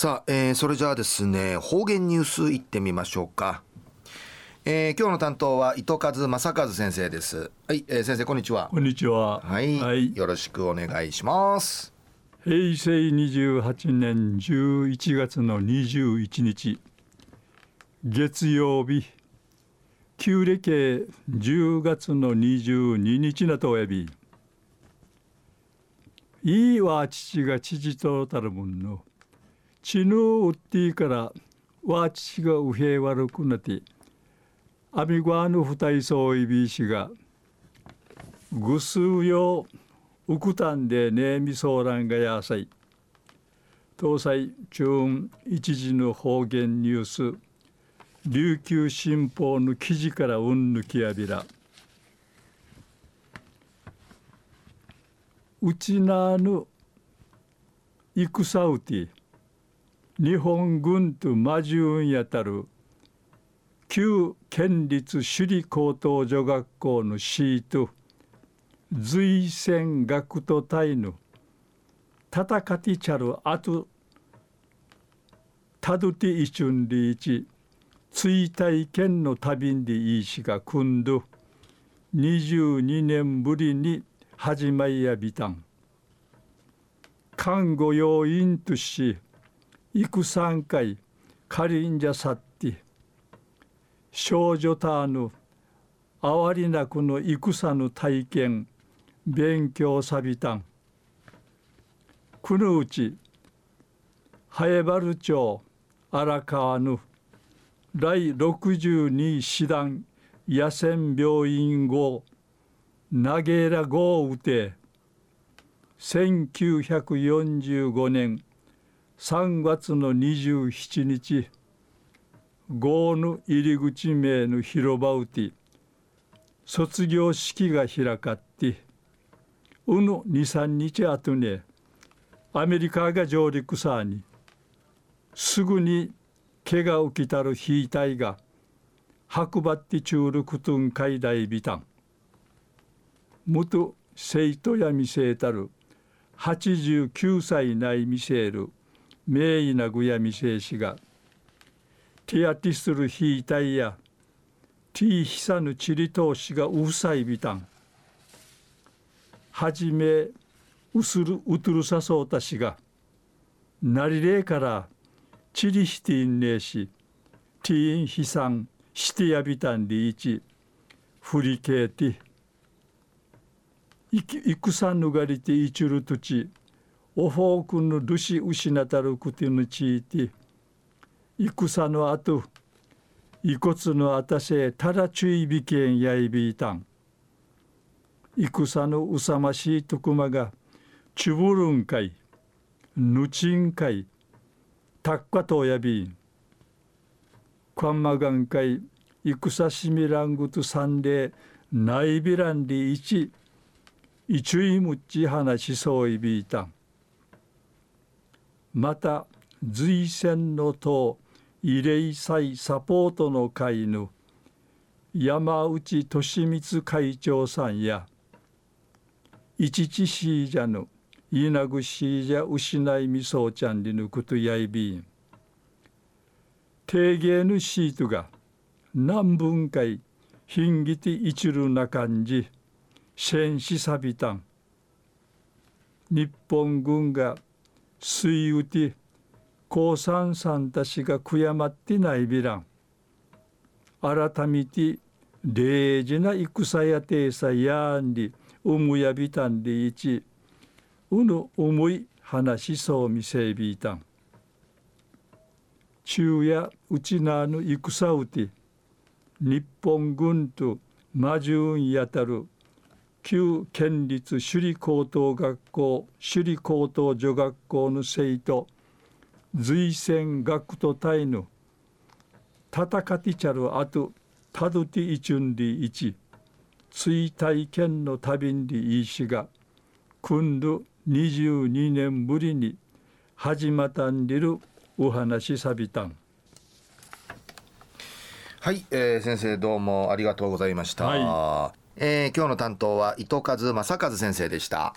さあ、えー、それじゃあですね方言ニュースいってみましょうか、えー、今日の担当は糸数正和先生です。はい、えー、先生こんにちは。こんにちは。はい、はい、よろしくお願いします。平成28年11月の21日。月曜日旧暦10月の22日なとおやび。いいわ父が父とたるもんの血のうっていからわちしがうへ悪くなってあみごわぬ二重そういびしがぐすうようくたんでねみそうらんがやさい。東西中一時の方言ニュース琉球新報の記事からうんぬきやびら。うちなぬ戦うて日本軍と魔獣やたる旧県立首里高等女学校のシート随戦学徒隊の戦ってちゃるあとたどていちゅんりいち追体験の旅んでいいしがくんど22年ぶりに始まりやびたん。看護要員とし戦回カリンジャサッティ少女ターヌ哀りなくの戦の体験勉強さびたん。くぬうちハエバル町荒川ぬ第62師団野戦病院後投げら号うて1945年3月の27日豪の入り口名の広場うて卒業式が開かってうの23日後ねアメリカが上陸さにすぐに怪我をきたる兵隊が運ばって中るくとん海大ビタン元生徒や見せたる89歳内見せる名医なぐやみせいしがティアティスルヒータイやティーヒサヌチリトウシがウサイビタン。はじめうするうとるさそうたしがなりれいからチリヒティンネーシティーンヒサンシティアビタンリーチフリケーティ。戦ぬがりていちるとちおほうくんのルシ失たるくてぬちいて戦のあと遺骨のあたせただ注意びけんやいびいたん。戦のうさましいとくまがちぶるんかいぬちんかいたっかとやびん。かんまがんかい戦しみらんぐとさんでないびらんりいちいちゅいむっち話しそういびいたん。また随線の党慰霊祭サポートの会の山内俊光会長さんや一地シージャの稲ぐシージャ失いみそうちゃんにぬくとやいびん。定芸のシートが何分解品ぎて一るな感じ戦死さびたん。日本軍が水打て高三さんたちが悔やまってないびらん。改めて礼事な戦やてさやんりうむやびたんでいちうぬ思い話そうみせびいたん。昼夜うちなぬ戦うて日本軍と魔獣やたる旧県立首里高等学校首里高等女学校の生徒随戦学徒隊の戦ってちゃるあとたどていちゅんりいち追体験の旅んりいしが今度22年ぶりに始まったんでるお話さびたん。はい、えー、先生どうもありがとうございました、はいえー、今日の担当は伊藤和正和先生でした。